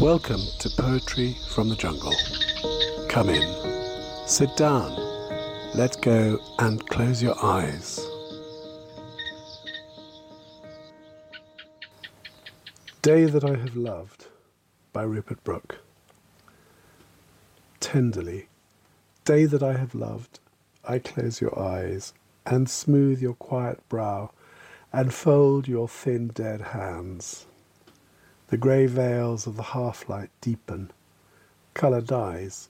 Welcome to Poetry from the Jungle. Come in, sit down, let go, and close your eyes. Day That I Have Loved by Rupert Brooke. Tenderly, day that I have loved, I close your eyes and smooth your quiet brow and fold your thin dead hands. The grey veils of the half-light deepen. Colour dies.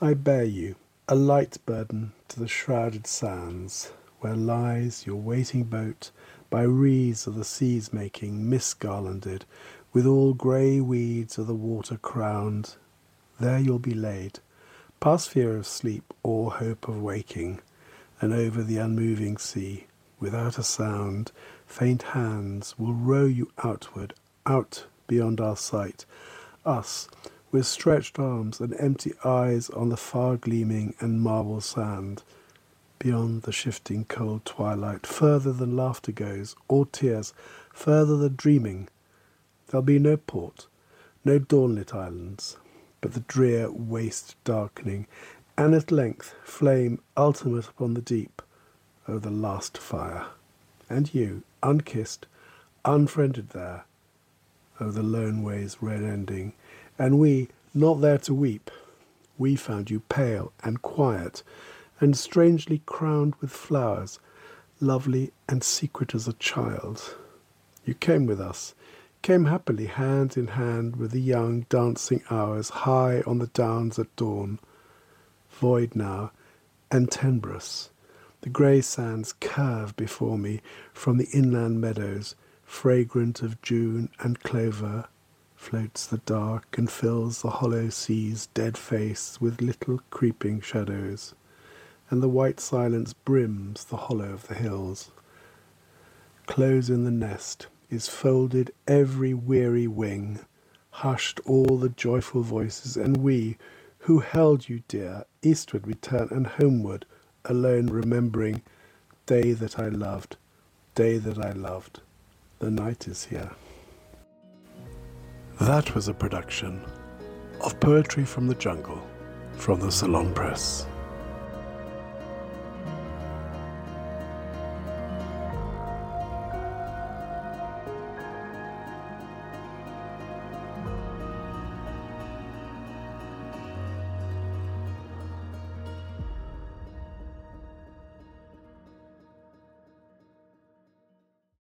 I bear you, a light burden to the shrouded sands, where lies your waiting boat by wreaths of the sea's making, mist-garlanded, with all grey weeds of the water crowned. There you'll be laid, past fear of sleep or hope of waking, and over the unmoving sea, without a sound, faint hands will row you outward out beyond our sight, us, with stretched arms and empty eyes on the far gleaming and marble sand, beyond the shifting cold twilight, further than laughter goes, or tears, further than dreaming. There'll be no port, no dawnlit islands, but the drear waste darkening, and at length flame ultimate upon the deep, oh, the last fire. And you, unkissed, unfriended there, of the lone way's red ending, and we, not there to weep, we found you pale and quiet, and strangely crowned with flowers, lovely and secret as a child. You came with us, came happily hand in hand with the young dancing hours high on the downs at dawn, void now and tenebrous. The grey sands curve before me from the inland meadows, fragrant of June and clover, floats the dark and fills the hollow sea's dead face with little creeping shadows, and the white silence brims the hollow of the hills. Close in the nest is folded every weary wing, hushed all the joyful voices, and we, who held you dear, eastward return and homeward, alone remembering, day that I loved, day that I loved. The night is here. That was a production of Poetry from the Jungle from the Salon Press.